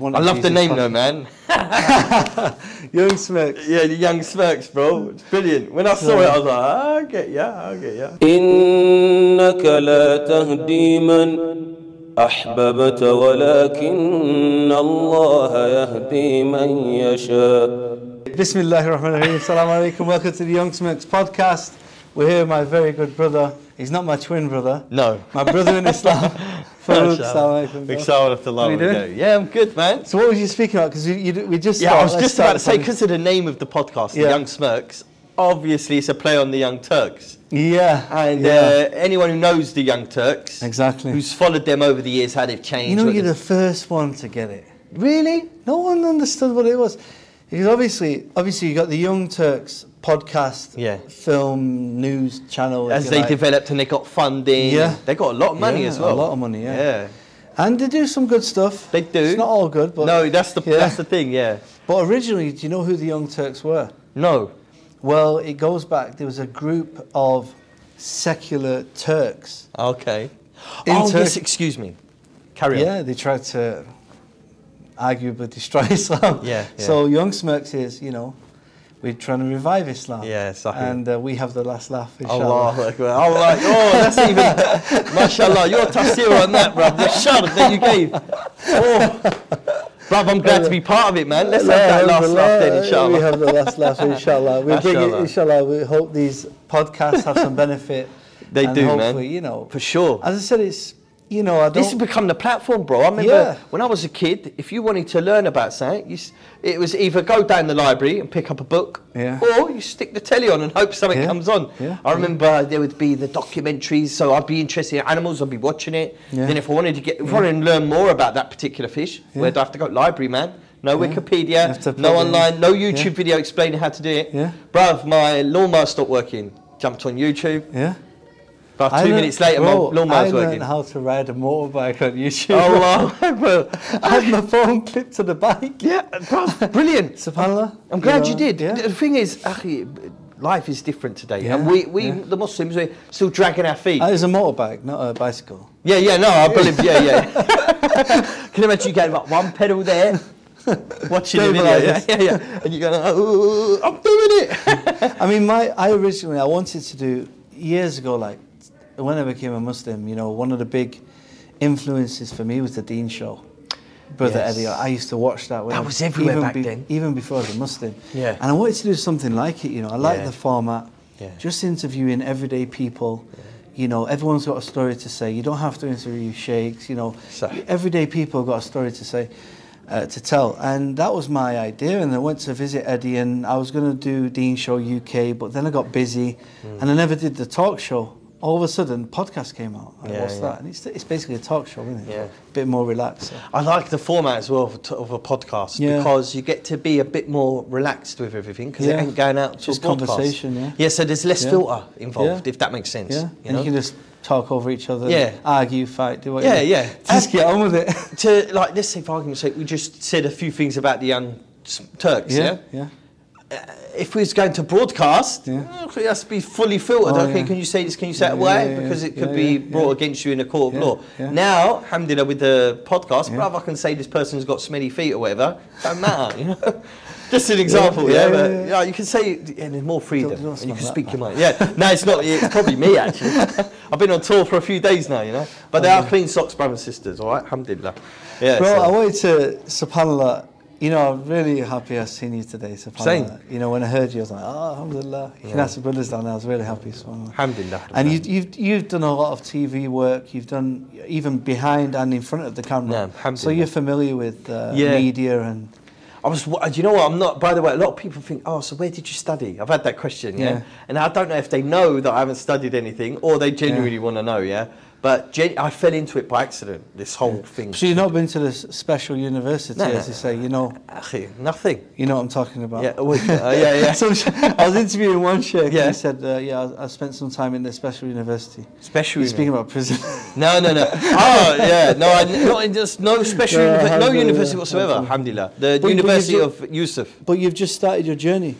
One I of love the Jesus name podcast. though, man. Young Smirks. Yeah, the young smirks, bro. It's brilliant. When I saw it, I was like, ah, I get ya, I get ya. إنك لا تهدي من أحببت ولكن الله يهدي من يشاء Bismillah ar-Rahman ar-Rahim. Assalamu alaikum. Welcome to the Young Smirks podcast. We're here with my very good brother. He's not my twin brother. No. My brother in Islam. Farouk, assalamu alaikum. Big bro. shout to How you Yeah, I'm good, man. So what was you speaking about? Because we just Yeah, I was just about to say, because of the name of the podcast, The Young Smirks, obviously it's a play on the Young Turks. Yeah. And yeah. uh, anyone who knows the Young Turks, exactly. who's followed them over the years, how they've changed. You know, you're the first one to get it. Really? No one understood what it was. Because obviously, obviously, you got the Young Turks podcast, Yeah. film, news channel. as they like. developed and they got funding. Yeah. They got a lot of money Yeah, as well. A lot of money, yeah. Yeah. And they do some good stuff. They do. It's not all good, but no, that's the yeah. that's the thing. Yeah. But originally, do you know who the Young Turks were? No. Well, it goes back. There was a group of secular Turks. Okay. In oh Turk- yes. Excuse me. Carry on. Yeah, they tried to arguably destroy Islam. Yeah, yeah. So Young Smirks is, you know, we're trying to revive Islam. Yeah, Sahih. And uh, we have the last laugh, inshallah. Allah Akbar. I'm like, oh, that's even, mashallah, your tafsir on that, bruv. The shard that you gave. Oh. Bruv, I'm glad to be part of it, man. Let's have that last laugh then, inshallah. We have the last laugh, inshallah. We'll bring it, inshallah. We hope these podcasts have some benefit. They do, man. you know. For sure. As I said, it's, you know. This has become the platform, bro. I remember Yeah. when I was a kid, if you wanted to learn about something, you, it was either go down the library and pick up a book, Yeah. or you stick the telly on and hope something Yeah. comes on. I remember there would be the documentaries, so I'd be interested in animals, I'd be watching it. Then if I wanted to get, if I wanted to learn more about that particular fish, Yeah. where do I have to go? Library, man. No. Wikipedia, no online, no YouTube video explaining how to do it. Yeah. Bruv, my lawnmower stopped working. Jumped on YouTube. yeah. About two learned- minutes later, bro, my lawnmower's I working. learned how to ride a motorbike on YouTube. Allah Akbar. I had my phone clipped to the bike. Yeah, brilliant. Subhanallah. I'm glad you, know, did. Yeah. The thing is, life is different today, Yeah, and we, we yeah. the Muslims, we're still dragging our feet. Uh, It's a motorbike, not a bicycle. yeah, yeah, no, I believe, yeah, yeah. Can you imagine you getting like one pedal there, watching the video, yeah, yeah, yeah, and you're going, oh, I'm doing it. I mean, my I originally I wanted to do years ago, like when I became a Muslim. You know, one of the big influences for me was the Deen Show. Brother Yes. Eddie, I used to watch that. When That I- was everywhere even back then. Even before I was a Muslim. Yeah. And I wanted to do something like it. You know, I like Yeah. the format. Yeah. Just interviewing everyday people. You know, everyone's got a story to say. You don't have to interview sheikhs. You know, everyday people got a story to say, uh, to tell. And that was my idea. And I went to visit Eddie, and I was going to do Deen Show UK, but then I got busy, Hmm. and I never did the talk show. All of a sudden, podcast came out. Like, Yeah, what's yeah. that? And it's, it's basically a talk show, isn't it? Yeah. A bit more relaxed. so. I like the format as well of of a podcast Yeah. because you get to be a bit more relaxed with everything because it ain't going out to Just a conversation, yeah. Yeah, so there's less filter involved, if that makes sense. Yeah. You and know? you can just talk over each other, Yeah. argue, fight, do what Yeah, yeah. Yeah. Just get on with it. to like let's say for argument's sake we just said a few things about the young Turks yeah, yeah. If we was going to broadcast Yeah. oh, it has to be fully filtered. Oh, okay yeah. can you say this? Can you say Yeah, that yeah, yeah, because it could be brought against you in a court of law. now alhamdulillah with the podcast Yeah. bruv I can say this person's got smelly feet or whatever. Don't matter you know? Just an example Yeah, but yeah, you can say yeah, there's more freedom. and you can that speak your mind. Yeah. No it's not it's probably me actually. I've been on tour for a few days now you know? But they oh, are clean socks brothers and sisters all right? Alhamdulillah. Yeah Bro, so- I wanted to, subhanAllah, you know, I'm really happy I've seen you today, subhanAllah. Same. You know, when I heard you, I was like, oh, alhamdulillah. Yeah. the brothers down there, I was really happy, subhanAllah. Alhamdulillah. And you, you've, you've done a lot of TV work, you've done even behind and in front of the camera. Yeah, so you're familiar with uh, Yeah. media and. I was, do you know what? I'm not. By the way, a lot of people think, oh, so where did you study? I've had that question, yeah. Yeah. And I don't know if they know that I haven't studied anything, or they genuinely want to know, yeah. But gen- I fell into it by accident. This whole thing. So you've not been to this special university, No, no, as you say, you know, nothing. you know what I'm talking about. Yeah, well, uh, yeah, yeah. Sh- I was interviewing one sheikh Yeah. and he said, uh, yeah, I, I spent some time in the special university. Special. He's speaking about prison. No, no, no. Oh, yeah. No, I, not in just no special, No, univer- no university whatsoever. alhamdulillah. The But- but University you of Yusuf. but you've just started your journey.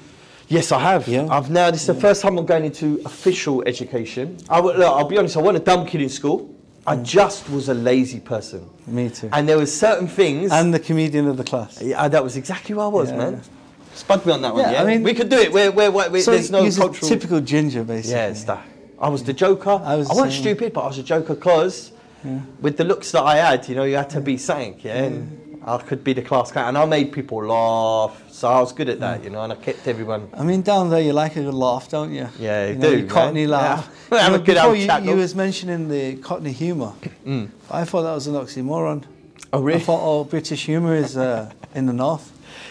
Yes, I have. Yeah. I've now. This is the first time I'm going into official education. I will, I'll be honest. I want a dumb kid in school. I mm. just was a lazy person. Me too. And there was certain things. And the comedian of the class. yeah, that was exactly what I was, Yeah. man. Spud me on that one. Yeah, Yeah, I mean- we could do it. Where, where, where, So there's no cultural. typical ginger, basically. Yeah, it's that. I was the joker. I I, was the wasn't stupid, but I was a joker because with the looks that I had, you know, you had to be something, yeah. And mm. I could be the class clown, and I made people laugh, so I was good at that, you know, and I kept everyone. I mean, down there you like a good laugh, don't you? Yeah, you you know, do, your Cockney laugh. Yeah. You Have know, a good old you, chat, you was mentioning the Cockney humour. I thought that was an oxymoron. Oh, really? I thought all British humour is uh, in the north.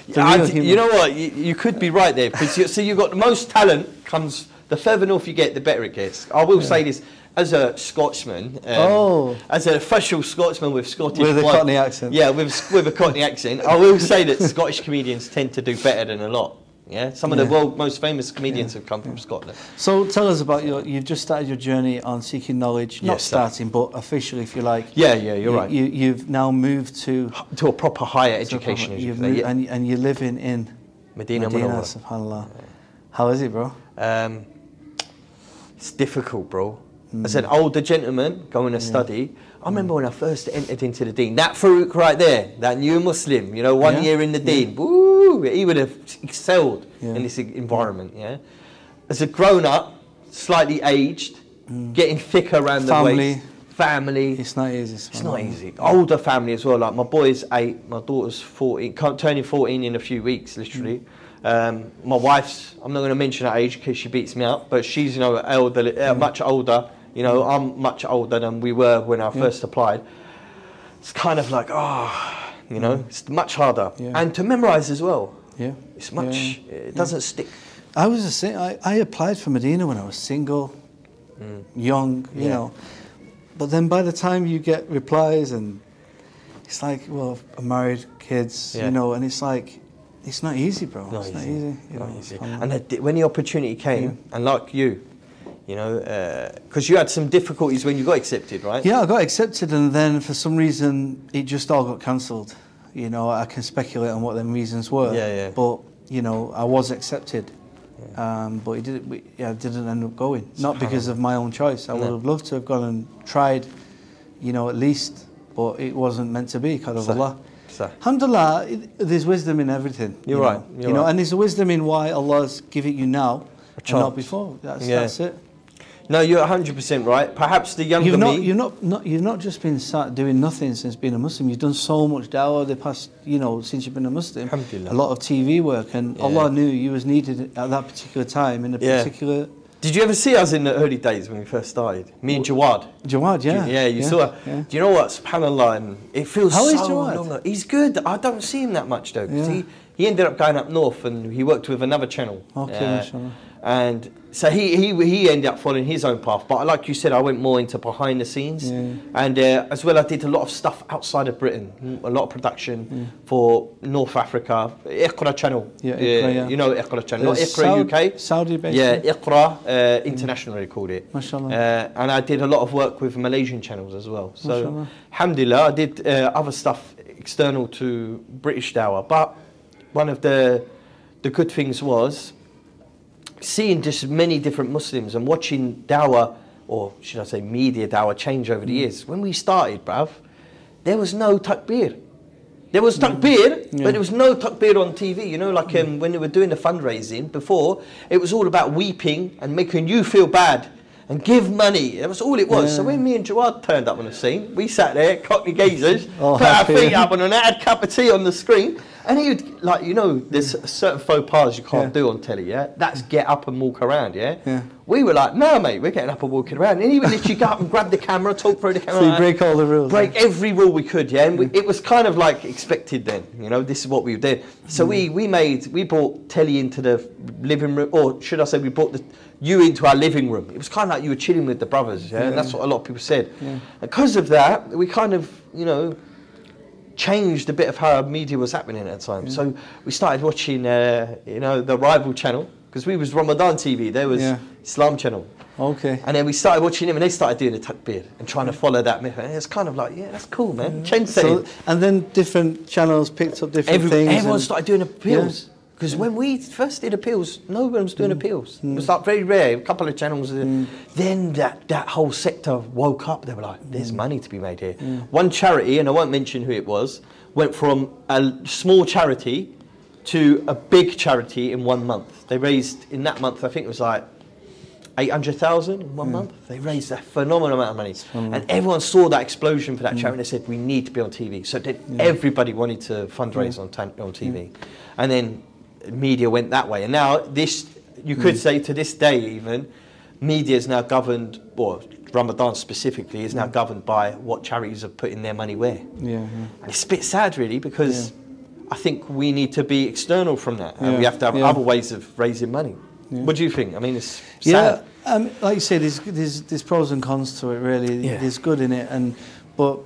The I real d- you know what? You, you could be right there because you, so you've got the most talent comes. The further north you get, the better it gets. I will say this as a Scotsman. Um, Oh. As an official Scotsman with Scottish With a blood- Cockney accent. Yeah, with with a Cockney accent. I will say that Scottish comedians tend to do better than a lot. Yeah, some of the Yeah. world most famous comedians have come from Scotland. So tell us about your. You've just started your journey on seeking knowledge. Not Yes, starting, but officially, if you like. Yeah, yeah, you're you, right. You, you've now moved to. to a proper higher education, proper- as you you've moved- Yeah. and, and you're living in Medina, Medina, subhanallah. How is it, bro? Um, it's difficult, bro. As an mm. older gentleman going to study, I mm. remember when I first entered into the deen, that Farouk right there, that new Muslim, you know, one Yeah. year in the deen, woo, he would have excelled Yeah. in this environment, yeah. As a grown up, slightly aged, mm. getting thicker around the Family. waist, family. It's not easy. It's not easy. Older family as well. Like my boy's eight, my daughter's fourteen, co- turning fourteen in a few weeks, literally. Um, my wife's. I'm not going to mention her age because she beats me up, but she's you know elderly, uh, much older. You know, I'm much older than we were when I first applied. It's kind of like, oh, you know, it's much harder, Yeah. and to memorize as well. Yeah. It's much. Yeah. It doesn't stick. I was the same. I, I applied for Medina when I was single, young, you Mm. Yeah. know. But then by the time you get replies and it's like, well, I'm married, kids, Yeah. you know, and it's like, it's not easy, bro. Not it's not easy. easy. you Not know, easy. And when the opportunity came, and like you, you know, because you had some difficulties when you got accepted, right? Yeah, I got accepted, and then for some reason it just all got cancelled. You know, I can speculate on what them reasons were. Yeah, yeah. But you know, I was accepted, um, but it didn't. We, yeah, didn't end up going. Not because of my own choice. I would have loved to have gone and tried, you know, at least, but it wasn't meant to be. Of So- Alhamdulillah, it, there's wisdom in everything. You're you right, know. you're you know, right. and there's a wisdom in why Allah's give it you now and not before. That's, Yeah. that's it. No, you're 100% right. Perhaps the younger You've not, me. you've not, not, you've not just been sat doing nothing since being a Muslim. You've done so much dawah the past, you know, since you've been a Muslim. Alhamdulillah. A lot of TV work, and Yeah. Allah knew you was needed at that particular time in a Yeah. particular. Did you ever see us in the early days when we first started? Me and Jawad. Jawad, yeah, Yeah, you saw. yeah. Do you know what? Subhanallah, and it feels How so is Jawad? long. He's good. I don't see him that much though. Yeah. he, he ended up going up north and he worked with another channel. Okay, mashallah. And so he, he he ended up following his own path. But like you said, I went more into behind the scenes. Yeah. And uh, as well, I did a lot of stuff outside of Britain. A lot of production for North Africa. Iqra channel. Yeah, Iqra, yeah. You know Iqra channel. Not Iqra Saud- UK. Saudi based, Yeah. Iqra uh, International they called it. Mashallah. Uh, and I did a lot of work with Malaysian channels as well. So, Mashallah. alhamdulillah, I did uh, other stuff external to British Dawah. But one of the the good things was seeing just many different Muslims and watching Dawah, or should I say media Dawah, change over the years. When we started, bruv, there was no takbir. There was takbir, Yeah. but there was no takbir on TV. You know, like um, when they were doing the fundraising before, it was all about weeping and making you feel bad and give money. That was all it was. So when me and Jawad turned up on the scene, we sat there, cockney gazers, Oh, put our feet up on an ad cup of tea on the screen, and he'd like you know, there's certain faux pas you can't Yeah. do on telly. Yeah, that's get up and walk around. Yeah. Yeah. We were like, no, mate, we're getting up and walking around. And he would literally go up and grab the camera, talk through the camera. So you break all the rules. break every rule we could, yeah. And we, it was kind of like expected then, you know. This is what we did. So we we made we brought telly into the living room, or should I say, we brought the you into our living room. It was kind of like you were chilling with the brothers, yeah. And that's what a lot of people said. Yeah. Because of that, we kind of, you know. Changed a bit of how media was happening at the time. So we started watching, uh, you know, the rival channel because we was Ramadan TV. There was Yeah. Islam channel. Okay. And then we started watching him, and they started doing the takbir and trying to follow that method. And it's kind of like, yeah, that's cool, man. Change So, and then different channels picked up different Every, things. everyone started doing appeals. Because when we first did appeals, no one was doing mm. appeals. It was mm. like very rare. A couple of channels. uh, Then that, that whole sector woke up. They were like, "There's money to be made here." One charity, and I won't mention who it was, went from a small charity to a big charity in one month. They raised in that month, I think it was like 800,000 in one month. They raised a phenomenal amount of money. And everyone saw that explosion for that charity and they said, we need to be on TV. So then everybody wanted to fundraise on, ta- on TV. And then media went that way. And now this, you could say to this day even, media is now governed, or Ramadan specifically, is now governed by what charities are putting their money where. Yeah, yeah. It's a bit sad, really, because I think we need to be external from that, and Yeah, we have to have yeah. other ways of raising money. What do you think? I mean, it's Yeah, um, like you say, there's, there's there's pros and cons to it. Really, Yeah. there's good in it, and but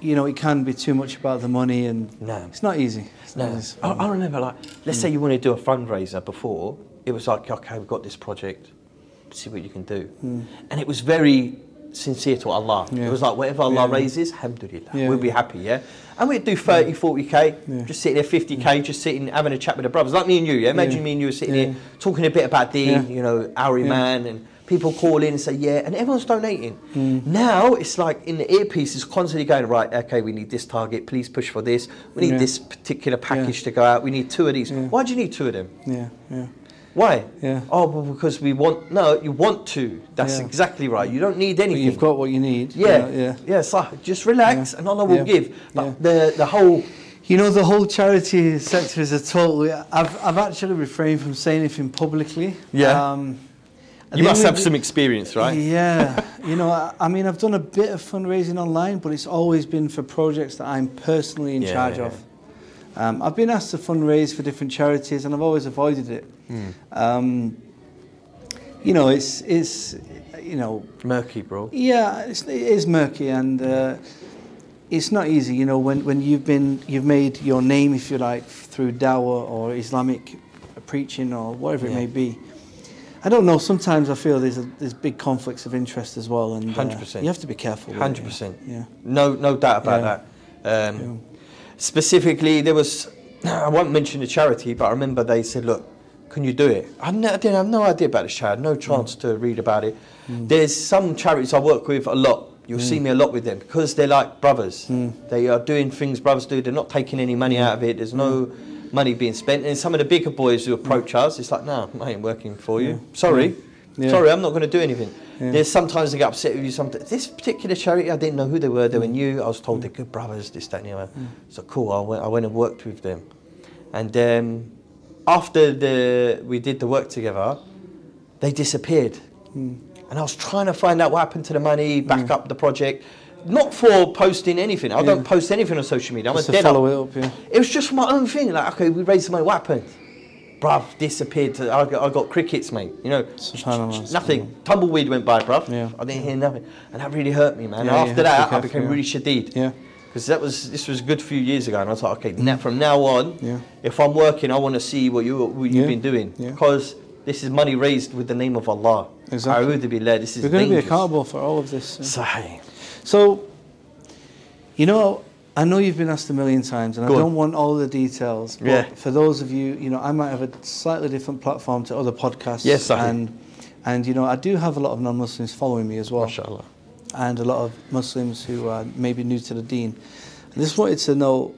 you know it can be too much about the money, and No. it's not easy. It's not No, easy. I, I remember, like, let's say you want to do a fundraiser before, it was like, okay, we've got this project, see what you can do. Hmm. And it was very sincere to Allah. Yeah. It was like, whatever Allah Yeah. raises, alhamdulillah, Yeah, we'll be happy, yeah? And we'd do 30, 40k, Yeah. just sitting there, 50k, just sitting, having a chat with the brothers, like me and you, yeah? Imagine me and you were sitting here talking a bit about Yeah. you know, our man, and people call in and say, yeah, and everyone's donating. Mm. Now it's like in the earpiece is constantly going, right, okay, we need this target, please push for this, we need Yeah. this particular package to go out, we need two of these. Yeah. Why do you need two of them? Yeah, yeah. Why? Yeah. Oh, well, because we want, no, you want to. That's Yeah. exactly right. You don't need But anything. you've got what you need. you yeah, yeah. yeah. So just relax Yeah. and Allah will Yeah. give. But Yeah. the, the whole, You know, the whole charity sector is a total. I've, I've actually refrained from saying anything publicly. Yeah. Um, You must have some experience, right? Yeah. you know, I, I mean, I've done a bit of fundraising online, but it's always been for projects that I'm personally in Yeah, charge yeah, of. Um, I've been asked to fundraise for different charities, and I've always avoided it. Hmm. Um, you know, it's it's you know Murky, bro. yeah, it's, it is murky and uh, it's not easy. You know, when, when you've been you've made your name, if you like, through dawah or Islamic preaching or whatever it may be. I don't know. Sometimes I feel there's a, there's big conflicts of interest as well, and uh, 100%. you have to be careful. Hundred percent. Yeah. No, no doubt about Yeah. that. Um, Specifically, there was. I won't mention the charity, but I remember they said, "Look, can you do it?" I, no, I didn't have no idea about this charity. No chance mm. to read about it. Mm. There's some charities I work with a lot. You'll see mm. me a lot with them because they're like brothers. They are doing things brothers do. They're not taking any money out of it. There's no money being spent. And some of the bigger boys who approach us, it's like, "No, I ain't working for you. Sorry, Yeah. sorry, I'm not going to do anything." Yeah. There's sometimes they get upset with you. Sometimes this particular charity, I didn't know who they were. They were mm. new. I was told they're good brothers. This, that, and the other. Mm. So cool. I went, I went and worked with them, and um, after the we did the work together, they disappeared, mm. and I was trying to find out what happened to the money, back up the project. Not for posting anything. I don't post anything on social media. I'm Just a dead follow up. it up, yeah. It was just my own thing. Like, okay, we raised. What happened? Bruv, disappeared. To, I, got, I got crickets, mate. You know, nothing. Tumbleweed went by, bruv. Yeah. I didn't hear nothing, and that really hurt me, man. Yeah, After that, I became yeah. really shadid. Yeah. Because that was this was a good few years ago, and I was like, okay, now, from now on, Yeah. if I'm working, I want to see what you what you've Yeah. been doing, Yeah. because this is money raised with the name of Allah. Exactly. This is We're going to be accountable for all of this. yeah. Sahih. So, you know, I know you've been asked a million times, and Go I don't want all the details. But Yeah. for those of you, you know, I might have a slightly different platform to other podcasts. Yes, Sahih. and and you know, I do have a lot of non-Muslims following me as well, MashaAllah. and a lot of Muslims who are maybe new to the Deen. I just wanted to know.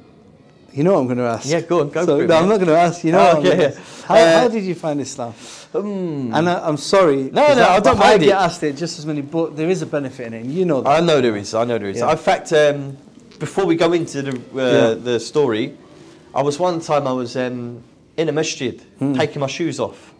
You know what I'm going to ask? Yeah, go on, go so, for it, No, I'm not going to ask. You know Oh, what I'm okay, yeah. How, Uh, how did you find Islam? Hmm. And I, I'm sorry. No, no, no, I don't mind I get asked it just as many, but there is a benefit in it, and you know that. I know there is. I know there is. Yeah. In fact, um, before we go into the uh, Yeah. the story, I was one time I was um, in a masjid Hmm. taking my shoes off,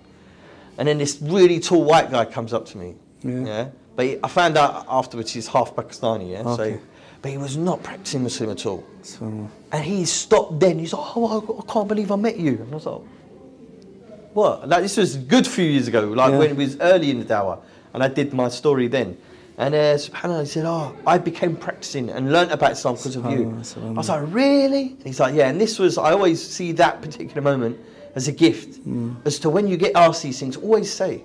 and then this really tall white guy comes up to me. Yeah. But he, I found out afterwards he's half Pakistani. Yeah. Okay. So, but he was not practicing Muslim at all. So, And he stopped then. He's like, oh, I- can't believe I met you. And I was like, what? Like this was a good few years ago, like Yeah. when it was early in the dawah, and I did my story then. And uh, subhanAllah, he said, oh, I became practicing and learnt about Islam because of you. I was like, really? And he's like, yeah. And this was, I always see that particular moment as a gift, Hmm. as to when you get asked these things, always say,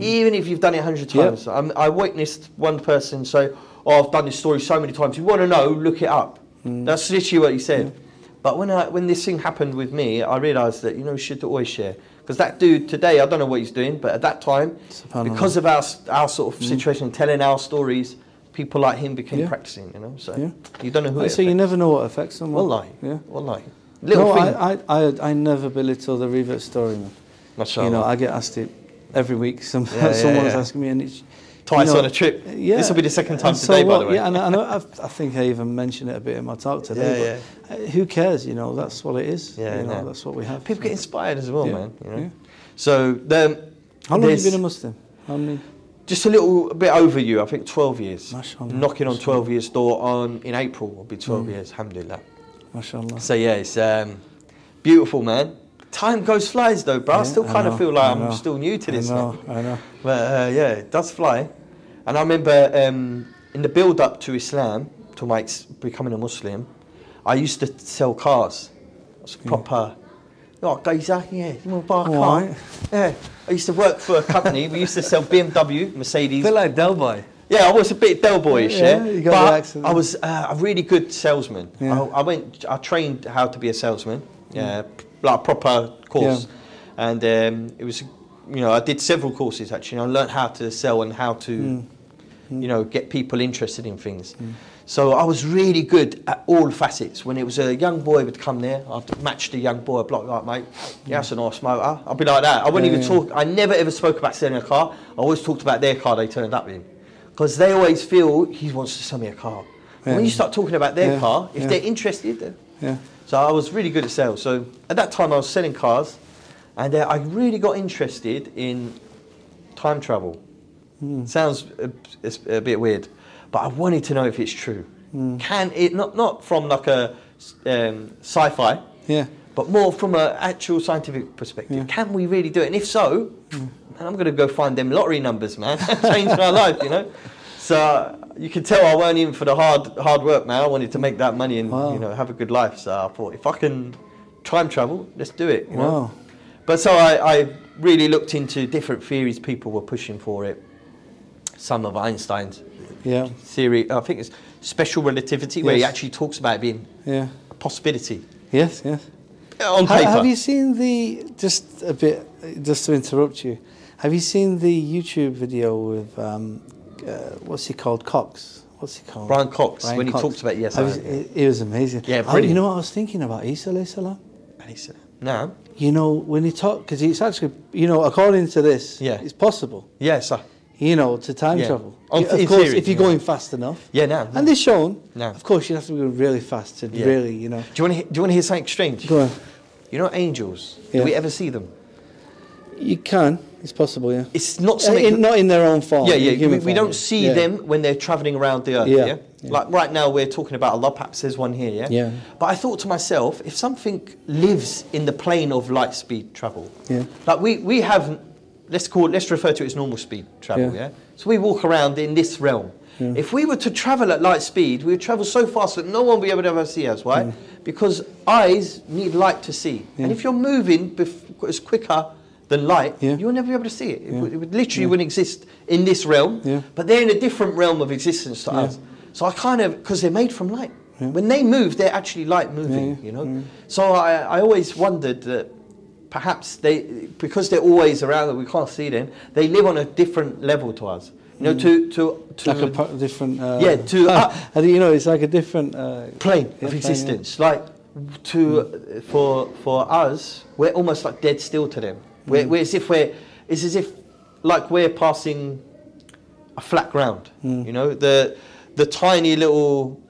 even if you've done it a hundred Yep. times. I'm, I witnessed one person say, oh, I've done this story so many times. You want to know, look it up. Hmm. That's literally what he said. But when I, when this thing happened with me, I realised that you know we should always share. Because that dude today, I don't know what he's doing, but at that time, because of our our sort of situation, telling our stories, people like him became Yeah. practicing. You know, so Yeah. you don't know who. So you never know what affects someone. Wallahi. Yeah. Wallahi. Little no, thing. I, I, I, I never belittle the revert story, man. Mashallah. You know, I get asked it every week. Some, Yeah, someone's asking me, and it's Twice you know, on a trip. Yeah, This will be the second time and so today, by what? the way. Yeah, and I, I I think I even mentioned it a bit in my talk today. but uh, Who cares? You know, that's what it is. Yeah, you know, yeah. that's what we have. People get inspired as well, Yeah, man. You know. yeah. So the, How long have you been a Muslim? How many? Just a little bit over you, I think 12 years. Mashallah, Knocking on 12 years door on in April will be Mm. 12 years, alhamdulillah. MashaAllah. So yeah, it's um, beautiful, man. Time goes flies though, bro. I Yeah, still I kind of feel like I'm still new to this. I know. man. I know. But uh, yeah, it does fly. And I remember um, in the build up to Islam, to my ex- becoming a Muslim, I used to sell cars. I was a proper. Oh, geezer, yeah, you want to buy a car? Alright. Yeah. I used to work for a company. we used to sell BMW, Mercedes. bit like Del Boy. Yeah, I was a bit Del Boyish, yeah. Yeah, you got the but. I was uh, a really good salesman. Yeah. I, I went, I trained how to be a salesman, yeah, p- like a proper course, and um, it was, you know, I did several courses actually. I learned how to sell and how to, Mm. you know, get people interested in things. So I was really good at all facets. When it was a young boy would come there, I'd match the young boy. I'd like, right, mate, yeah, that's a nice motor. I'd be like that. I wouldn't Yeah, even yeah. talk. I never ever spoke about selling a car. I always talked about their car they turned up in. Because they always feel he wants to sell me a car. And When you start talking about their Yeah, car, if yeah. they're interested, then. Yeah. So I was really good at sales. So at that time I was selling cars, and uh, I really got interested in time travel. Hmm. Sounds a, it's a bit weird, but I wanted to know if it's true. Hmm. Can it not not from like a um, sci-fi, Yeah. but more from an actual scientific perspective. Yeah. Can we really do it? And if so, man, I'm going to go find them lottery numbers, man. Change my life, you know. So you can tell I weren't in for the hard hard work, man. I wanted to make that money and Wow. you know have a good life. So I thought if I can time travel, let's do it. You know? Wow. But so I, I really looked into different theories people were pushing for it. Some of Einstein's Yeah. theory, I think it's special relativity, where he actually talks about it being Yeah. a possibility Yes. Yes. on paper. Have you seen the just a bit just to interrupt you? Have you seen the YouTube video with um, uh, what's he called Cox? What's he called? Brian Cox, Brian when he talked about yes, Have I you- have, yeah. it, was amazing. Yeah, Oh, you know what I was thinking about Isa salam? Said, no, You know when he talked, because it's actually you know according to this, Yeah. it's possible. yes, I, You know to time Yeah. travel. On- of course, theory, if you're yeah. going fast enough. yeah, no. no. And they're shown. No. Of course, you have to be really fast to Yeah. really, you know. do you want to do you want to hear something strange? Go on. You know angels? Yeah. Do we ever see them? You can. It's possible, yeah. It's not something. in, not in their own form. yeah, yeah. We, we don't see yeah. them when they're traveling around the earth. Yeah. Yeah, yeah. Like right now, we're talking about Allah. Perhaps there's one here. Yeah. Yeah. But I thought to myself, if something lives in the plane of light speed travel, Yeah. like we we have, let's call let's refer to it as normal speed travel. Yeah. So we walk around in this realm. If we were to travel at light speed, we would travel so fast that no one would be able to ever see us. Why? Mm. Because eyes need light to see, and if you're moving bef- as quicker than light, Yeah. you'll never be able to see it. It, Yeah. would, it would literally wouldn't exist in this realm, Yeah. but they're in a different realm of existence to Yeah. us. So I kind of, because they're made from light. Yeah. When they move, they're actually light moving, Yeah, yeah, you know? yeah. So I, I always wondered that perhaps they, because they're always around and we can't see them, they live on a different level to us. You know, to, to, to like a different. Uh, Yeah, to- uh, think, you know, it's like a different uh, plane yeah, of plane, existence. Like to for for us, we're almost like dead still to them. We're, Mm. we're as if we're it's as if like we're passing a flat ground. Mm. You know, the the tiny little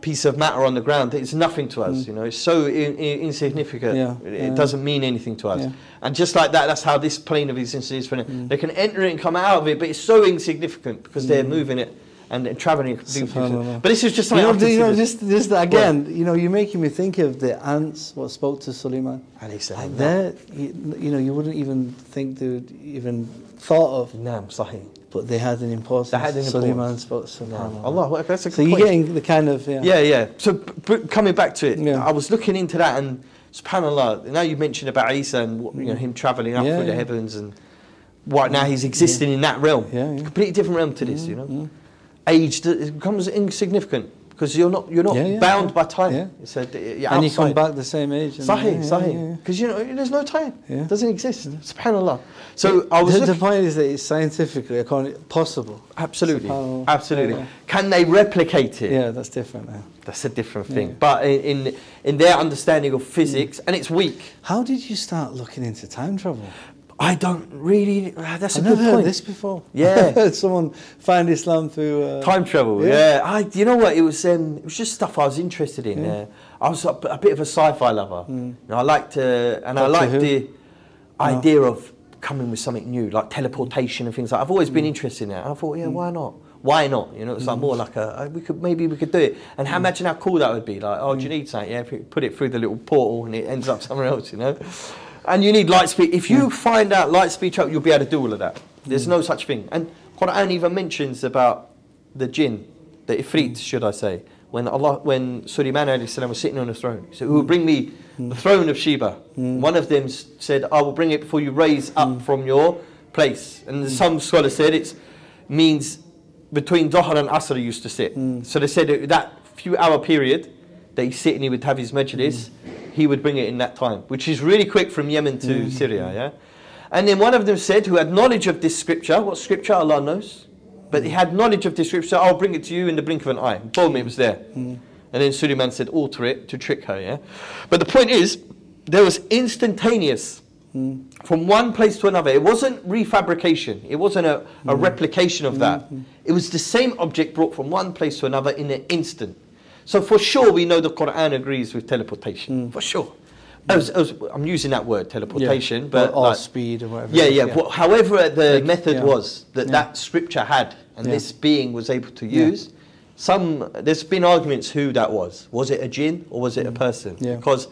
piece of matter on the ground it's nothing to us you know it's so in, in, insignificant Mm. Yeah, it, yeah. it doesn't mean anything to us Yeah. and just like that that's how this plane of existence is for them they can enter it and come out of it but it's so insignificant because they're moving it and, and traveling but this is just You something know, you know, just, just again, you know, you're making me think of the ants what spoke to Suleiman. alayhi salam. Like they're, you, you know, you wouldn't even think they would even thought of, Naam, sahih. but they had an importance. They had an Suleiman importance. spoke. Naam. Subhanallah. Allah, well, that's a So you're point. getting the kind of yeah. Yeah, yeah. So coming back to it, Yeah. I was looking into that, and Subhanallah. Now you mentioned about Isa and you know him traveling up Yeah, through the heavens, and right now he's existing in that realm, Yeah, yeah. completely different realm to this. Mm-hmm. You know, mm-hmm. Age it becomes insignificant. because you're not you're not Yeah, yeah, bound yeah. by time. Yeah. It's a, you're and you come back the same age. and- Sahih, yeah, yeah, sahih. yeah, yeah. Because you know there's no time. Yeah. It doesn't exist. Subhanallah. So I was the, the point is that it's scientifically I can't- possible. absolutely, absolutely. Yeah. Can they replicate it? Yeah, that's different. That's a different thing. But in, in in their understanding of physics, mm. and it's weak. How did you start looking into time travel? I don't really. uh, That's I've a never good heard this before. Yeah. Heard someone find Islam through uh, Time travel, Yeah. yeah. I, you know what? It was, um, it was just stuff I was interested in. Yeah. Uh, I was a, a bit of a sci-fi lover. You know, I liked, uh, and I Doctor liked Who? the idea of coming with something new, like teleportation and things like. I've always been interested in that. And I thought, yeah, why not? Why not? You know, it's like more like a uh, we could maybe we could do it. And how, imagine how cool that would be. Like, oh, do you need something? Yeah, put it through the little portal and it ends up somewhere else. You know. And you need light speed. If you find out light speed travel, you'll be able to do all of that. There's mm. no such thing. And Quran even mentions about the jinn, the ifrit, mm. should I say, when Allah, when Sulaiman was sitting on the throne. So who will mm. bring me the throne of Sheba? One of them said, I will bring it before you raise up from your place. And some scholars said it means between Dhuhr and Asr he used to sit. So they said that, few hour period that he's sitting, he would have his majlis, he would bring it in that time, which is really quick from Yemen to mm. Syria, yeah? And then one of them said, who had knowledge of this scripture, what scripture Allah knows, but he had knowledge of this scripture, I'll bring it to you in the blink of an eye. Boom, it was there. Mm. And then Suleiman said, alter it to trick her, yeah? But the point is, there was instantaneous mm. from one place to another. It wasn't refabrication, it wasn't a, a replication of that. Mm-hmm. It was the same object brought from one place to another in an instant. So for sure, we know the Quran agrees with teleportation, for sure. As, I'm using that word, teleportation, but or, or like- speed or whatever. yeah, yeah. wha- however, the Like, method yeah. was that Yeah. that scripture had, and Yeah. this being was able to Yeah. use. Some there's been arguments who that was. Was it a jinn or was it a person? Mm. Yeah. Because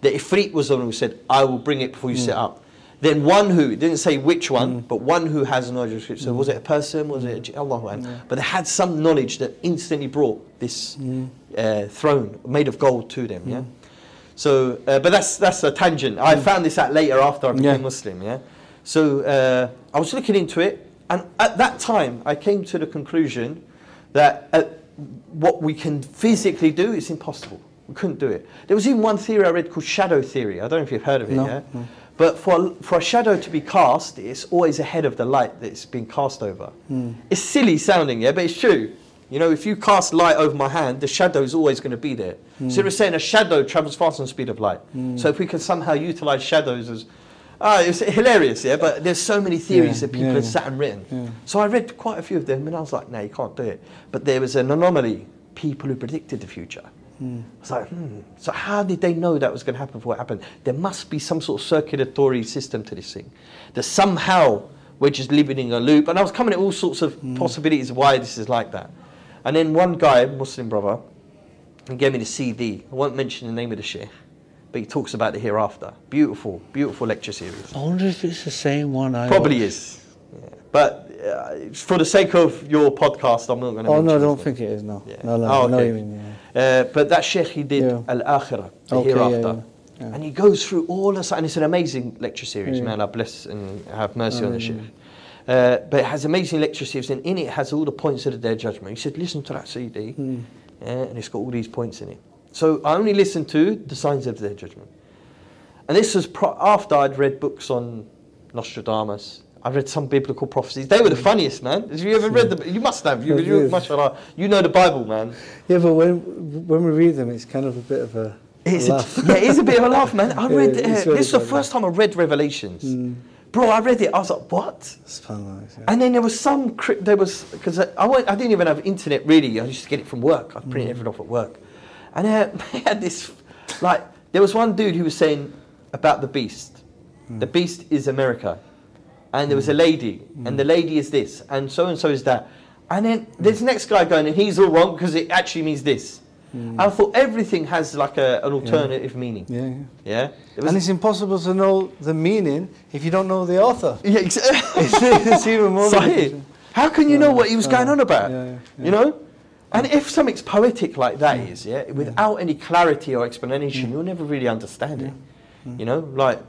the ifrit was the one who said, "I will bring it before you Mm. sit up." Then one who didn't say which one, but one who has knowledge of scripture. So was it a person? Was it a jinn? Allahu Akbar. But they had some knowledge that instantly brought this Mm. Uh, throne made of gold to them. Yeah. So, uh, but that's that's a tangent. I found this out later after I became Mm. Yeah. Muslim. Yeah. So uh, I was looking into it, and at that time I came to the conclusion that uh, what we can physically do is impossible. We couldn't do it. There was even one theory I read called shadow theory. I don't know if you've heard of it. No, yeah. no. But for for a shadow to be cast, it's always ahead of the light that it's being cast over. Hmm. It's silly sounding, yeah, but it's true. You know, if you cast light over my hand, the shadow is always going to be there. Hmm. So we're saying a shadow travels faster than the speed of light. So if we can somehow utilize shadows as Ah, it's hilarious, yeah. But there's so many theories Yeah, that people yeah, have sat and written. Yeah. So I read quite a few of them, and I was like, no, you can't do it. But there was an anomaly: people who predicted the future. I was like, hmm. So how did they know that was going to happen before it happened? There must be some sort of circulatory system to this thing. That somehow we're just living in a loop. And I was coming at all sorts of possibilities of why this is like that. And then one guy, Muslim brother, he gave me the CD. I won't mention the name of the sheikh, but he talks about the hereafter. Beautiful, beautiful lecture series. I wonder if it's the same one I Probably watched. is. Yeah. But uh, for the sake of your podcast, I'm not going to Oh no, I don't think it is. No, Yeah. no, no. Oh, I know what okay. mean. Yeah. Uh, but that sheikh, he did Yeah. Al Akhirah, the Okay, hereafter. And he goes through all this, and it's an amazing lecture series. Man, I bless and have mercy on the sheikh. Yeah. Uh, but it has amazing lecture series, and in it has all the points of the Day Judgment. He said, listen to that CD, Hmm. yeah, and it's got all these points in it. So I only listened to the signs of the Day Judgment. And this was pro- after I'd read books on Nostradamus. I read some biblical prophecies. They were the funniest, man. Have you ever read them? You must have. You, you, mashallah, you know the Bible, man. Yeah, but when when we read them, it's kind of a bit of a It's a, yeah, it is a bit of a laugh, man. I read. it's uh, really this is the first time I read Revelations, Mm. Bro. I read it. I was like, what? Yeah. And then there was some. There was because I, I, went, I didn't even have internet really. I used to get it from work. I'd Mm. print everything off at work, and they had this. Like there was one dude who was saying about the beast. Mm. The beast is America, and there was a lady, and the lady is this, and so and so is that, and then this next guy going, and he's all wrong because it actually means this. I thought everything has like a, an alternative meaning. Mm. yeah, yeah. Yeah. It And it's impossible to know the meaning if you don't know the author. yeah, ex- it's even more. How can you know what he was going on about? Yeah, yeah, You know? And if something's poetic like that is, yeah, without any clarity or explanation, you'll never really understand it. You know, like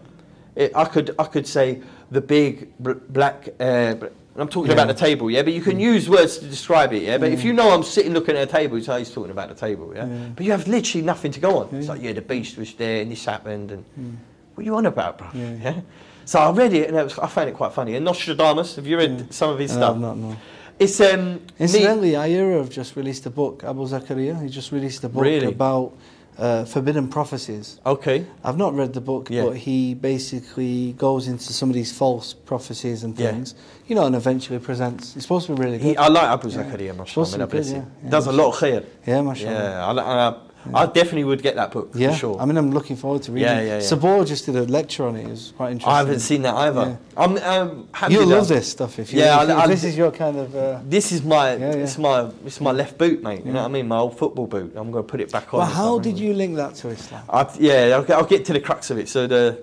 it, I could I could say the big bl- black uh, I'm talking Yeah. about the table, yeah. But you can mm. use words to describe it, yeah. But if mm. you know I'm sitting looking at a table, it's how he's talking about the table, yeah. Yeah. But you have literally nothing to go on. It's like, yeah, the beast was there and this happened, and mm. what are you on about, bro? Yeah. So I read it and it was, I found it quite funny. And Nostradamus, have you read some of his uh, No, stuff? Not, no. It's um. me- Incidentally, iERA have just released a book, Abu Zakaria. He just released a book Really? about uh, forbidden prophecies. Okay. I've not read the book, Yeah. but he basically goes into some of these false prophecies and Yeah. things, you know, and eventually presents. It's supposed to be really He, good. I like Abu Yeah. Zakaria, Supposed to mashallah. be good, yeah. Yeah, Does a lot of khair. yeah, mashallah. Yeah, I, I, I definitely would get that book Yeah, for sure. I mean, I'm looking forward to reading Yeah, it. yeah, yeah. Sabor just did a lecture on it. It was quite interesting. I haven't seen that either. I'm um, happy You'll love this stuff if you. Yeah, if you- this is your kind of. Uh, This is my, Yeah, yeah. it's my, it's my left boot, mate. You know what I mean? My old football boot. I'm going to put it back on. well, how did you link that to Islam? I, yeah, I'll, get- I'll get to the crux of it. So the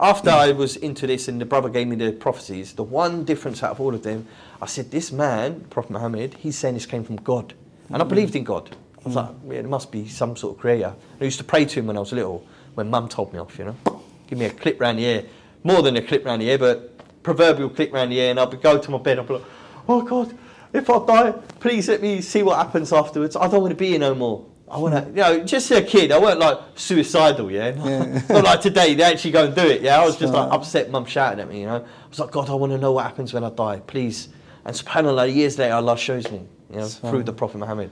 after I was into this and the brother gave me the prophecies, the one difference out of all of them, I said, this man, Prophet Muhammad, he's saying this came from God, and I believed in God. I was like, yeah, must be some sort of creator. I used to pray to him when I was little, when Mum told me off. You know, give me a clip round the ear, more than a clip round the ear, but proverbial clip round the ear, and I'd go to my bed. And I'd be like, oh God, if I die, please let me see what happens afterwards. I don't want to be here no more. I want to, hmm. you know, just a kid. I weren't like suicidal, yeah. Yeah. Not like today. They actually go and do it. Yeah, I was just like upset. Mum shouting at me. You know, I was like, God, I want to know what happens when I die, please. And Subhanallah, years later, Allah shows me, you know, through the Prophet Muhammad.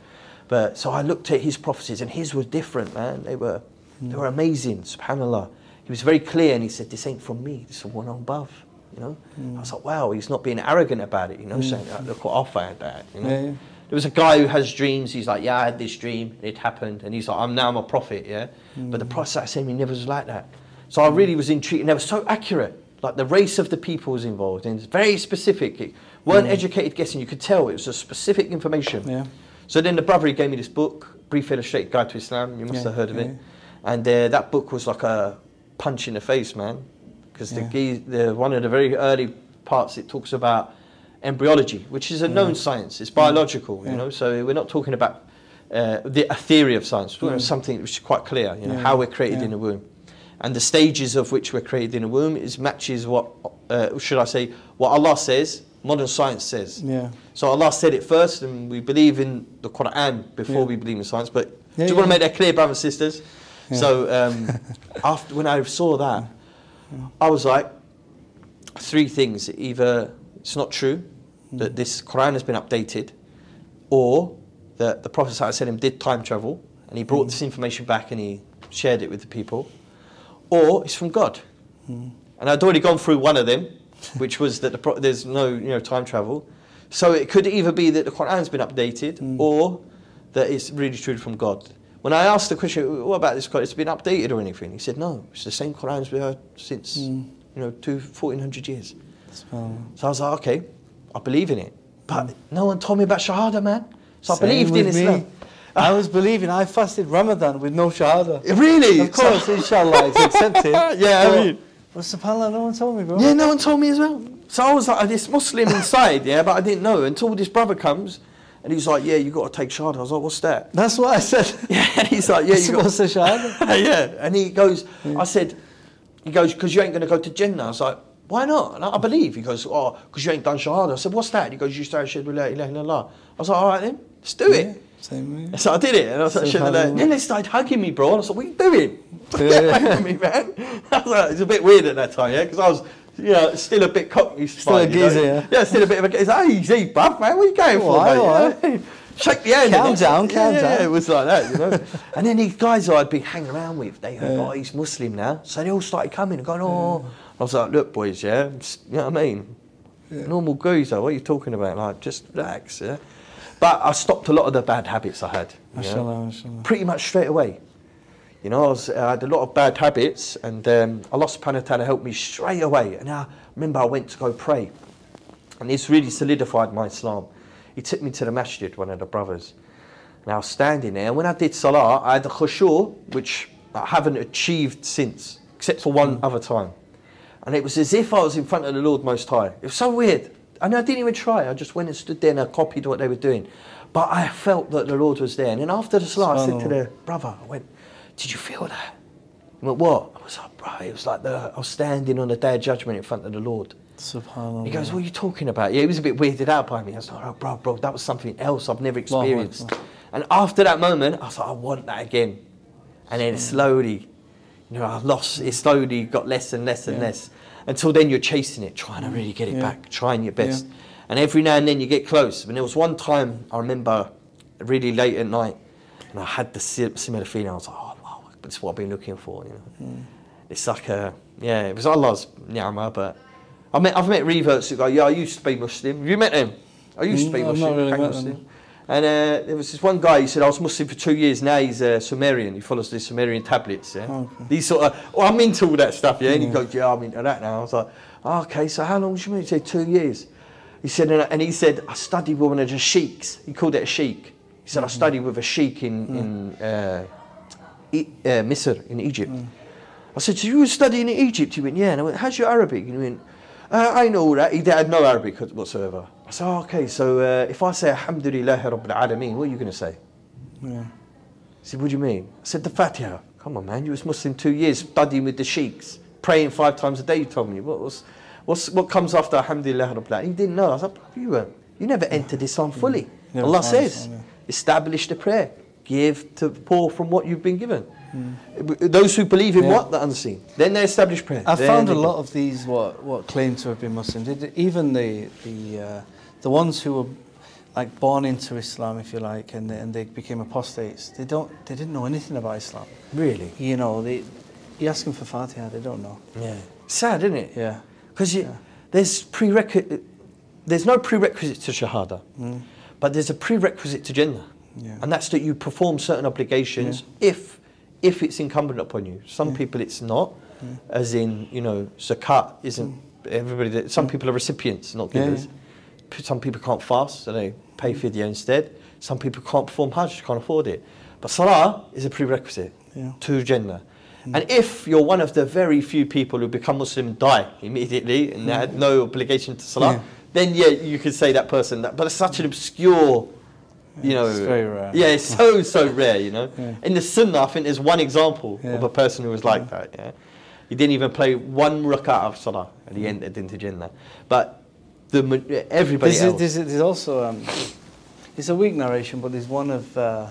But so I looked at his prophecies, and his were different, man. They were, they were amazing. Subhanallah, he was very clear, and he said, "This ain't from me. This is from one above." You know, hmm. I was like, "Wow, he's not being arrogant about it." You know, hmm. saying, "Ah, "Look what I found out." You know. Yeah, yeah. There was a guy who has dreams. He's like, yeah, I had this dream. It happened, and he's like, I'm now I'm a prophet. Yeah, hmm. but the prophet saying he never was like that. So I really was intrigued, and they were so accurate. Like the race of the people was involved, and it's very specific. It weren't educated guessing. You could tell it was a specific information. Yeah. So then the brother he gave me this book, Brief Illustrated Guide to Islam. You must Yeah, have heard of yeah, it. And uh, that book was like a punch in the face, man. Because Yeah. the, the one of the very early parts it talks about embryology, which is a known science. It's biological, you know. So we're not talking about uh, the, a theory of science. We're talking about something which is quite clear. You know how we're created in a womb, and the stages of which we're created in a womb is matches what uh, should I say what Allah says. Modern science says. Yeah. So Allah said it first, and we believe in the Quran before Yeah. we believe in science. But Yeah, do you want to make that clear, brothers and sisters? So um, after when I saw that, I was like, three things: either it's not true that mm. this Quran has been updated, or that the Prophet said ﷺ did time travel and he brought mm. this information back and he shared it with the people, or it's from God. Mm. And I'd already gone through one of them, which was that the pro- there's no you know time travel. So it could either be that the Quran's been updated, mm. or that it's really true from God. When I asked the question, what about this Quran? It's been updated or anything? He said, no, it's the same Quran's been heard since mm. you know two, 1400 years. So I was like, okay, I believe in it. But mm. no one told me about Shahada, man. So I Same believed in me. Islam. I was believing. I fasted Ramadan with no shahada. Really? Of course, inshallah, it's accepted. Yeah, I mean- But subhanAllah, no one told me, bro. Yeah, no one told me as well. So I was like this Muslim inside, yeah, but I didn't know until this brother comes and he's like, yeah, you got to take Shahada. I was like, what's that? That's what I said. Yeah, and he's like, yeah, you got to shahada? yeah, and he goes, I said, he goes, because you ain't going to go to Jannah. I was like, why not? And I, I believe. He goes, oh, because you ain't done Shahada. I said, what's that? He goes, you start Shahada la ilaha illallah. I was like, all right then, let's do Yeah, it. Same way. So I did it, and I was like, "Shouldn't have done it." Subhanallah. then they started hugging me, bro. And I was like, "What are you doing? Yeah. hugging me, man." I was like, it's a bit weird at that time, yeah, because I was, you know, still a bit cocky. Still a spine, you know. geezer, yeah. Yeah, still a bit of a geezer. Hey, easy, bruv, man. What are you going for, Why, mate? why? Shake the hand. Calm innit? down, calm yeah, down. Yeah, it was like that, you know. and then these guys who I'd been hanging around with, they heard, Yeah. oh, he's Muslim now. So they all started coming and going, oh. I was like, look, boys, yeah, you know what I mean? Normal geezer, what are you talking about? Like, just relax, yeah. But I stopped a lot of the bad habits I had. Mashallah, mashallah. pretty much straight away. You know, I, was, I had a lot of bad habits, and um, Allah subhanahu wa ta'ala helped me straight away. And I remember I went to go pray, and this really solidified my Islam. He took me to the masjid, one of the brothers, and I was standing there. And when I did salah, I had the khushu', which I haven't achieved since, except for one other time. And it was as if I was in front of the Lord Most High. It was so weird. And I didn't even try. I just went and stood there and I copied what they were doing. But I felt that the Lord was there. And then after the salah, I said to the brother, I went, Did you feel that? He went, What? I was like, Bro, it was like the, I was standing on the day of judgment in front of the Lord. Subhanallah. He goes, "What are you talking about?" Yeah, he was a bit weirded out by me. I was like, "Oh, bro, bro, that was something else I've never experienced." Akbar. And after that moment, I was like, "I want that again." And then slowly, you know, I lost. It slowly got less and less and Yeah. less until then you're chasing it, trying to really get it Yeah. back, trying your best. Yeah. And every now and then you get close. And there was one time I remember, really late at night, and I had the si- similar feeling. I was like, "Oh, wow, that's what I've been looking for." You know, Hmm. it's like a yeah, it was Allah's ni'mah, but. I met, I've met reverts who go, yeah, I used to be Muslim. Have you met them? I used to be Mm, I've Muslim. not really became met them. Muslim. And uh, there was this one guy, he said, I was Muslim for two years, now he's a Sumerian. He follows the Sumerian tablets, yeah? Okay. These sort of, well, I'm into all that stuff, yeah? And he goes, yeah, I'm into that now. I was like, oh, okay, so how long did you mean? He said, two years. He said, and, and he said, I studied with one of the sheiks. He called it a sheik. He said, I studied with a sheik in, in uh, E- uh, Misr, in Egypt. I said, so you were studying in Egypt? He went, yeah. And I went, how's your Arabic? And he went, uh, I know all that. He had no Arabic whatsoever. I said, oh, okay, so uh, if I say Alhamdulillah Rabbil Alameen, what are you going to say? Yeah. He said, what do you mean? I said, the Fatiha. Come on, man, you was Muslim two years, studying with the sheiks, praying five times a day, you told me. What, was, what's, what comes after Alhamdulillah Rabbil Alameen? He didn't know. I was like, you, weren't. you never entered Islam fully. Never Allah says, Islam, yeah. establish the prayer. Give to the poor from what you've been given. Those who believe in. Yeah. what? The unseen. Then they establish prayer. I found a lot of these what what claim to have been Muslim. Did even the the uh, the ones who were like born into Islam, if you like, and they, and they became apostates. They don't they didn't know anything about Islam. Really? You know, they you ask them for Fatiha, they don't know. Yeah. Sad, isn't it? Yeah. Because Yeah. there's prerequisite. There's no prerequisite to Shahada, Mm. but there's a prerequisite to Jannah, Yeah. and that's that you perform certain obligations if if it's incumbent upon you. Some people it's not, as in you know zakat isn't everybody. That, some people are recipients, not Mm. Yeah, givers. Some people can't fast, so they pay fidya instead. Some people can't perform Hajj, can't afford it. But Salah is a prerequisite Yeah. to Jannah. Mm. And if you're one of the very few people who become Muslim die immediately and they had mm. no obligation to Salah, Yeah. then yeah, you could say that person that. But it's such an obscure, you know. It's very rare. Yeah, it's so so rare, you know. Yeah. In the Sunnah, I think there's one example of a person who was like that. Yeah, he didn't even play one rak'ah of Salah, and mm. he entered into Jannah. But the everybody There's, else. there's, there's also um, it's a weak narration, but it's one of uh,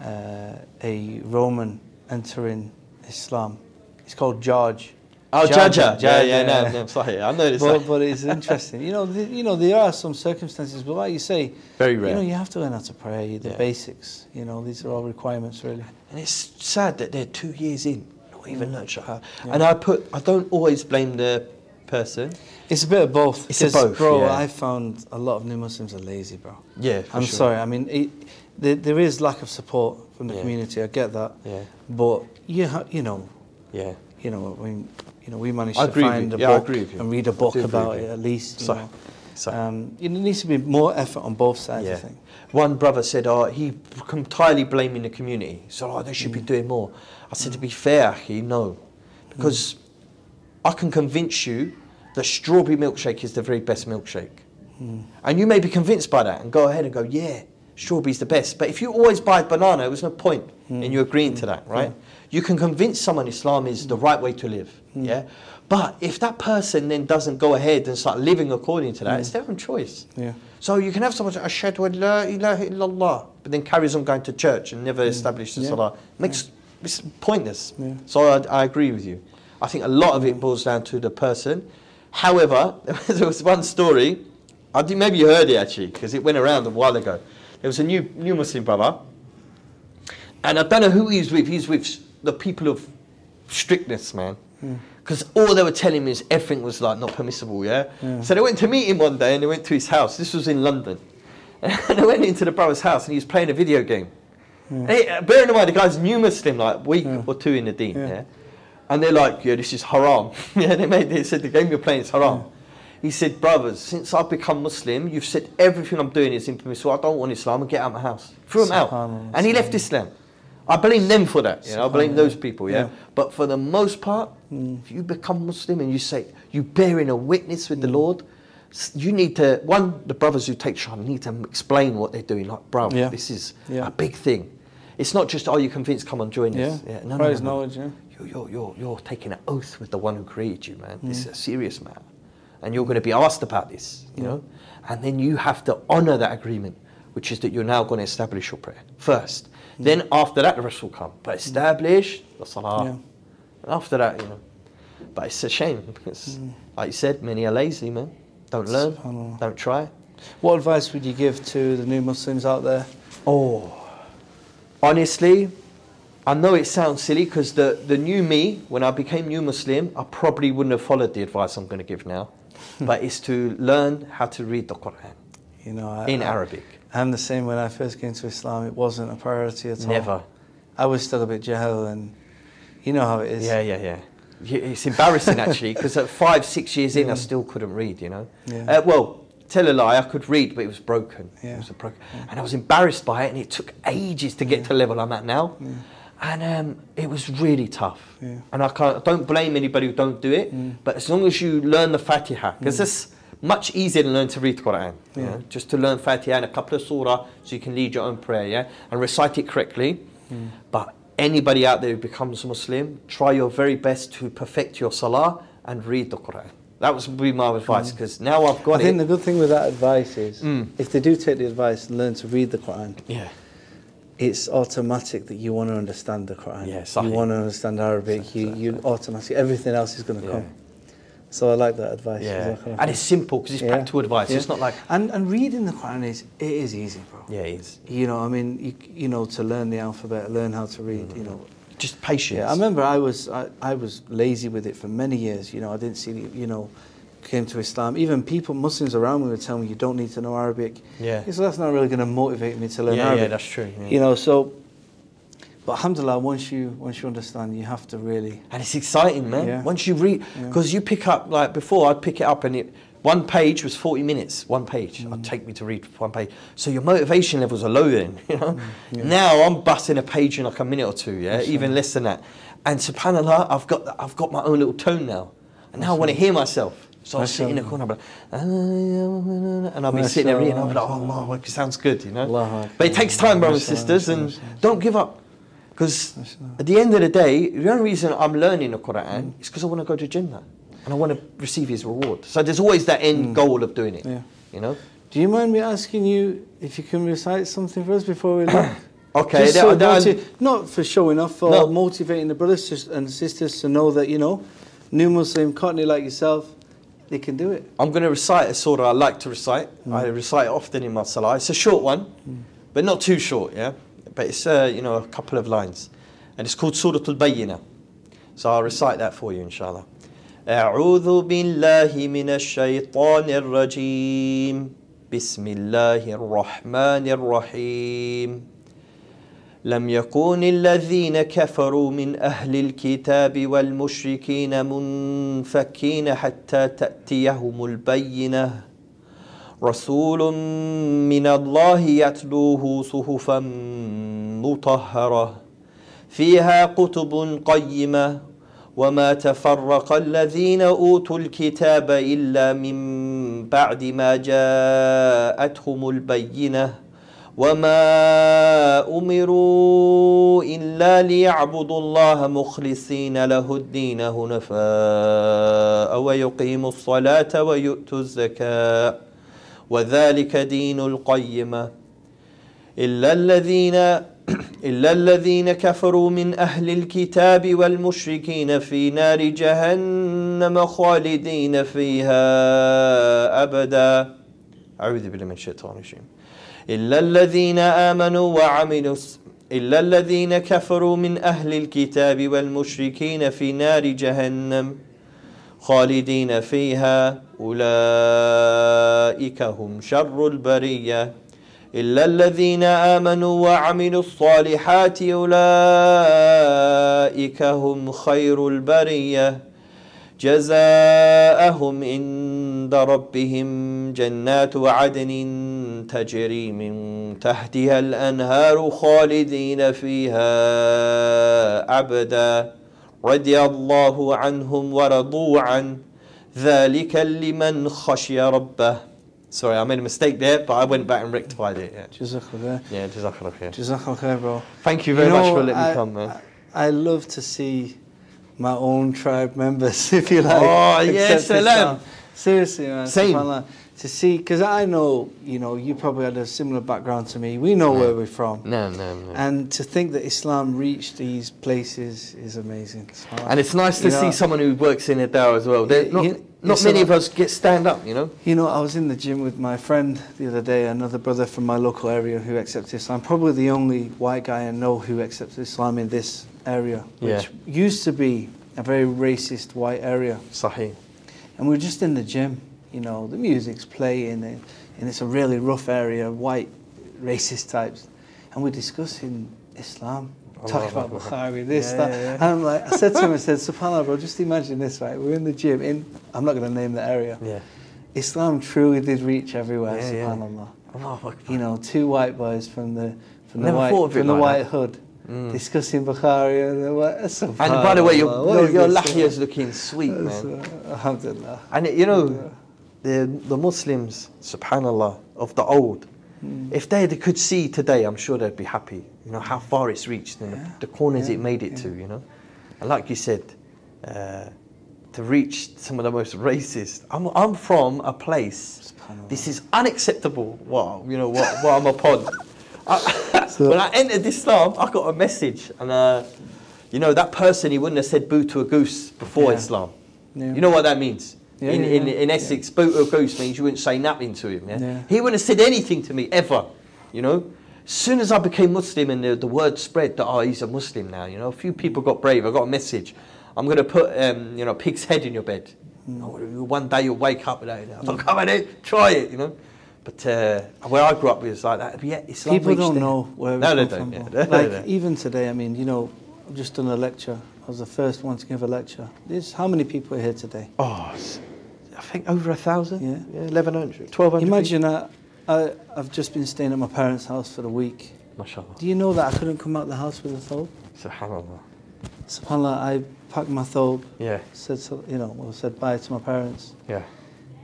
uh, a Roman entering Islam. It's called George. Oh, Jaja. Yeah, yeah, no, yeah. no, sorry. I know this. But, but it's interesting. You know, the, you know, there are some circumstances, but like you say, Very rare. You know, you have to learn how to pray, the Yeah. basics. You know, these are all requirements, really. And it's sad that they're two years in, not even learned Shahada. Yeah. And I put, I don't always blame the person. It's a bit of both. It's both, bro. yeah. I found a lot of new Muslims are lazy, bro. Yeah, I'm sure. sorry. I mean, it, there, there is lack of support from the Yeah. community. I get that. Yeah. But you, ha- you know, Yeah. you know, I mean, you know, we managed I to find a Yeah, book and read a book about it at least. You So- know. so- Um, it needs to be more effort on both sides. I think. One brother said, oh, he entirely blaming the community. So, oh, they should Mm. be doing more. I said, to be fair, he no. Because I can convince you that strawberry milkshake is the very best milkshake. Mm. And you may be convinced by that and go ahead and go, yeah, strawberry's the best. But if you always buy banana, there's no point Mm. in you agreeing to that, right? You can convince someone Islam is the right way to live, Mm. yeah? But if that person then doesn't go ahead and start living according to that, it's their own choice. Yeah. So you can have someone say, Ashhadu an la ilaha illallah, but then carries on going to church and never establishes Yeah. salah. Makes it's pointless. Yeah. So I, I agree with you. I think a lot of it boils down to the person. However, there was one story, I think maybe you heard it actually, because it went around a while ago. There was a new, new Muslim brother, and I don't know who he's with. He's with the people of strictness, man. Hmm. Because all they were telling me is everything was like not permissible, yeah? Yeah. So they went to meet him one day and they went to his house. This was in London. And they went into the brother's house and he was playing a video game. Hmm. And he- uh, bearing in mind, the guy's new Muslim, like week Yeah. or two in the deen, Yeah. And they're like, yeah, this is haram. yeah, they made they said the game you're playing is haram. He said, brothers, since I've become Muslim, you've said everything I'm doing is impermissible. I don't want Islam. and get out of my house. Threw him out. And he left Islam. I blame them for that. You know, I blame those people, yeah? Yeah. But for the most part, Mm. if you become Muslim and you say, you bearing a witness Mm. with the Lord, you need to, one, the brothers who take Shahada need to explain what they're doing. Like, bro, Yeah. this is Yeah. a big thing. It's not just, oh, you're convinced, come on, join us. Yeah. no, no, Praise no, no. knowledge, yeah. You're, you're, you're, you're taking an oath with the one who created you, man. This is mm. a serious matter. and you're going to be asked about this, you know, mm. and then you have to honor that agreement, which is that you're now going to establish your prayer first. Mm. Then after that, the rest will come. But establish the salah. Yeah. And after that, you know. But it's a shame because, like you said, many are lazy, man. Don't learn, don't try. What advice would you give to the new Muslims out there? Oh, honestly, I know it sounds silly because the, the new me, when I became new Muslim, I probably wouldn't have followed the advice I'm going to give now. but it's to learn how to read the Quran You know, I, in I- Arabic. I'm the same when I first came to Islam. It wasn't a priority at all. Never. I was still a bit jahil, and you know how it is. Yeah, yeah, yeah. Yeah, It's embarrassing actually because at five, six years in, I still couldn't read. You know. Yeah. Uh, well, tell a lie, I could read, but it was broken. Yeah. It was a broken, and I was embarrassed by it, and it took ages to get to the level I'm at now. And um, it was really tough. Yeah. Mm. And I can't, I don't blame anybody who don't do it. But as long as you learn the Fatiha, because it's much easier to learn to read the Quran. You Yeah. know, just to learn Fatiha and a couple of surah, so you can lead your own prayer, yeah, and recite it correctly. Mm. But anybody out there who becomes a Muslim, try your very best to perfect your salah and read the Quran. That would be my advice because now I've got Mm. I think it. the good thing with that advice is, Mm. if they do take the advice and learn to read the Quran, yeah, it's automatic that you want to understand the Quran. Yeah, you want to understand Arabic. You, you automatically everything else is going to Yeah. come. So I like that advice. yeah, and it's simple because it's Yeah. practical advice. Yeah. It's not like And and reading the Quran is it is easy, bro. yeah, it's You know, I mean, you, you know, to learn the alphabet, learn how to read. You mm-hmm. know, just patience. yeah. I remember I was I, I was lazy with it for many years. You know, I didn't see you know, came to Islam. Even people Muslims around me would tell me you don't need to know Arabic. Yeah. So that's not really going to motivate me to learn yeah, Arabic. yeah, that's true. yeah. You know, so. But alhamdulillah, once you once you understand, you have to really. And it's exciting, man. Yeah. Once you read, because you pick up like before, I'd pick it up and it one page was forty minutes. One page, Mm. it'd take me to read one page. So your motivation levels are low then, you know. Mm. Now I'm busting a page in like a minute or two, yeah, even less than that. And Subhanallah, I've got I've got my own little tone now, and now I want to hear myself. So I sit in the corner, like, and I'll be sitting there reading. I'll be like, oh, Allah, it sounds good, you know. But it takes time, brothers and sisters, and don't give up. Because at the end of the day, the only reason I'm learning the Quran mm. is because I want to go to Jannah and I want to receive His reward. So there's always that end mm. goal of doing it. Yeah. You know. Do you mind me asking you if you can recite something for us before we leave? Okay. Just that- so that- not for showing off, for No. motivating the brothers and sisters to know that you know, new Muslim Cockney like yourself, they can do it. I'm going to recite a surah I like to recite. I recite it often in my salah. It's a short one, but not too short, yeah. But it's uh, you know a couple of lines, and it's called Surah Al-Bayyinah. So I'll recite that for you, inshallah. أعوذ بالله من الشيطان الرجيم بسم الله الرحمن الرحيم لم يكن الذين كفروا من أهل الكتاب والمشركين منفكين حتى تأتيهم البينة. رسول من الله يتلوه صحفا مطهرة. فيها كتب قيمة. وما تفرق الذين أوتوا الكتاب إلا من بعد ما جاءتهم البينة. وما أمروا إلا ليعبدوا الله مخلصين له الدين هنفاء ويقيموا الصلاة ويؤتوا الزكاة وذلك دين القيمة إلا الذين إلا الذين كفروا من أهل الكتاب والمشركين في نار جهنم خالدين فيها أبدا. أعوذ بالله من الشيطان الرجيم. إلا الذين آمنوا وعملوا إلا الذين كفروا من أهل الكتاب والمشركين في نار جهنم خالدين فيها. أولئك هم شر البرية. إلا الذين آمنوا وعملوا الصالحات أولئك هم خير البرية. جزاءهم عند ربهم جنات عدن تجري من تحتها الأنهار خالدين فيها أبدا رضي الله عنهم ورضوا عنه ذلك لمن خشي ربه Sorry, I made a mistake there, but I went back and rectified it. Yeah, Jazakallah. yeah Jazakallah khair. Jazakallah khair, bro. Thank you very You much know, for letting I, me come, man. I, I love to see my own tribe members, if you like. Oh, Islam. salam. Seriously, man. Same. To see, because I know, you know, you probably had a similar background to me. We know where we're from. No, no, no. And to think that Islam reached these places is amazing. subhanAllah. And it's nice to You know, see someone who works in a dawah as well. They're not you- not many of us get stand up, you know. You know, I was in the gym with my friend the other day, another brother from my local area who accepts Islam. Probably the only white guy I know who accepts Islam in this area, which used to be a very racist white area. Sahih. And we're just in the gym, you know, the music's playing, and, and it's a really rough area, white racist types. And we're discussing Islam, talking about Bukhari, this, Yeah, that. yeah, yeah. And I'm like, I said to him, I said, SubhanAllah, bro, just imagine this, right? We're in the gym, in, I'm not going to name the area. Yeah. Islam truly did reach everywhere, subhanAllah. Allahu You know, two white boys from the from the white thought of it from the like white that. hood Mm. discussing Bukhari and. And by the way, your your, is your is looking sweet, man. uh, Alhamdulillah. And you know, the the Muslims, Subhanallah, of the old, Hmm. if they could see today, I'm sure they'd be happy. You know how far it's reached and Yeah. the, the corners Yeah, it made it to. You know, and like you said, uh, to reach some of the most racist. I'm I'm from a place. This is unacceptable. What you know what, what I'm upon. I, So- when I entered Islam, I got a message, and uh, you know that person he wouldn't have said boo to a goose before Yeah. Islam. Yeah. You know what that means? Yeah, in, yeah, in, in Essex, boot a goose means you wouldn't say nothing to him. Yeah? He wouldn't have said anything to me ever. You know. As soon as I became Muslim and the, the word spread that oh he's a Muslim now, you know, a few people got brave. I got a message. I'm going to put um, you know pig's head in your bed. Hmm. Oh, one day you'll wake up with that. I thought, come on, in, try it. You know. But uh, where I grew up was like that. But yeah, Islam People don't there. know where we No, they come don't. from. yeah. No, Like even today, I mean, you know, I've just done a lecture. I was the first one to give a lecture. There's how many people are here today? Oh, I think over a thousand. Yeah. yeah 1100, 1200. Imagine I, I, I've just been staying at my parents' house for the week. Mashallah. Do you know that I couldn't come out the house with a thobe? Subhanallah. Subhanallah, I packed my thobe, Yeah, said, so- you know, well, said bye to my parents, yeah.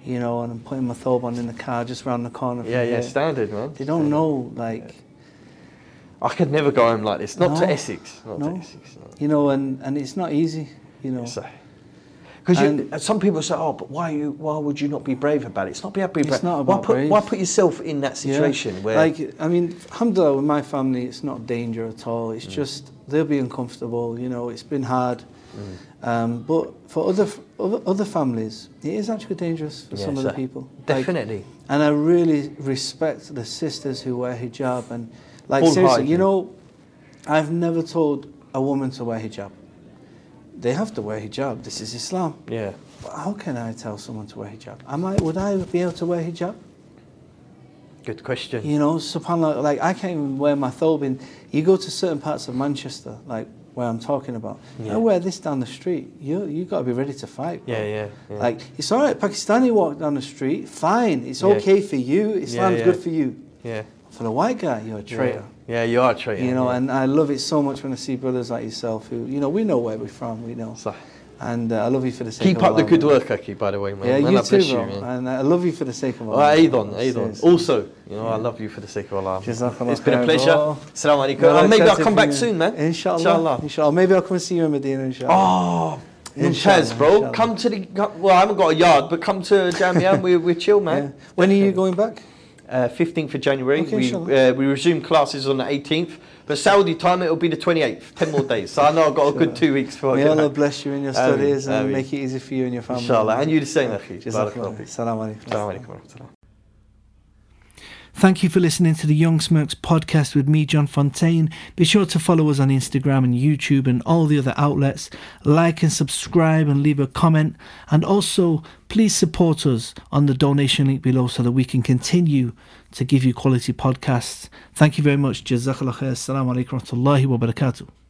you know, and I'm putting my thobe on in the car just round the corner. Yeah, yeah, here. standard, man. They don't know, like, I could never go home like this. Not to Essex. Not No. to Essex. No. you know, and, and it's not easy, you know. Because some people say, "Oh, but why you? Why would you not be brave about it?" It's not be brave. It's not why about put brave. Why put yourself in that situation Yeah. where? Like, I mean, alhamdulillah, with my family, it's not danger at all. Mm. It's just they'll be uncomfortable. You know, it's been hard. Mm. Um, but for other, other other families, it is actually dangerous for Yeah, some of the people. Like, definitely. and I really respect the sisters who wear hijab. And like Full seriously, you know, I've never told a woman to wear hijab. They have to wear hijab. This is Islam. yeah. But how can I tell someone to wear hijab? Am I? Would I be able to wear hijab? Good question. You know, subhanAllah, like I can't even wear my thobe in. You go to certain parts of Manchester, like where I'm talking about. Yeah. I wear this down the street. You you got to be ready to fight. bro. Yeah, yeah, yeah. Like it's all right. Pakistani walk down the street, fine. It's Yeah. okay for you. Islam's yeah. good for you. Yeah. For the white guy, you're a traitor. Yeah, you are a traitor. You know, yeah. and I love it so much when I see brothers like yourself who, you know, we know where we're from. We know. So, And uh, I love you for the sake of keep of up the good work, Aki. By the way, man. Yeah, Man, you I too, bro. man. and I love you for the sake of Oh, Allah. Aidon, Aidon. Also, you know, I love you for the sake of Allah. Jazakallah It's been a pleasure. Assalamu alaikum. And maybe I'll come back you soon, man. Inshallah. Inshallah. Inshallah. Maybe I'll come and see you in Medina, inshallah. Oh, Inshallah, Mumtaz, bro. inshallah. Come to the. Well, I haven't got a yard, but come to Jamia. we we chill, Yeah. man. When are you going back? Uh, 15th of January. Okay, we inshallah. uh, we resume classes on the 18th, but Saudi time it'll be the 28th. 10 more days. So I know I've got a good two weeks for you. May. Allah bless you in your Ameen, studies and ameen. make it easy for you and your family. Inshallah. And you the same, Akhi. Jazakallah. Barakallahu feek. Alaikum. Assalamu alaikum wa rahmatullah. Thank you for listening to the Young Smirks podcast with me, John Fontaine. Be sure to follow us on Instagram and YouTube and all the other outlets. Like and subscribe and leave a comment. And also, please support us on the donation link below so that we can continue to give you quality podcasts. Thank you very much. Jazakallah khair. Assalamu alaikum wa rahmatullahi wa barakatuh.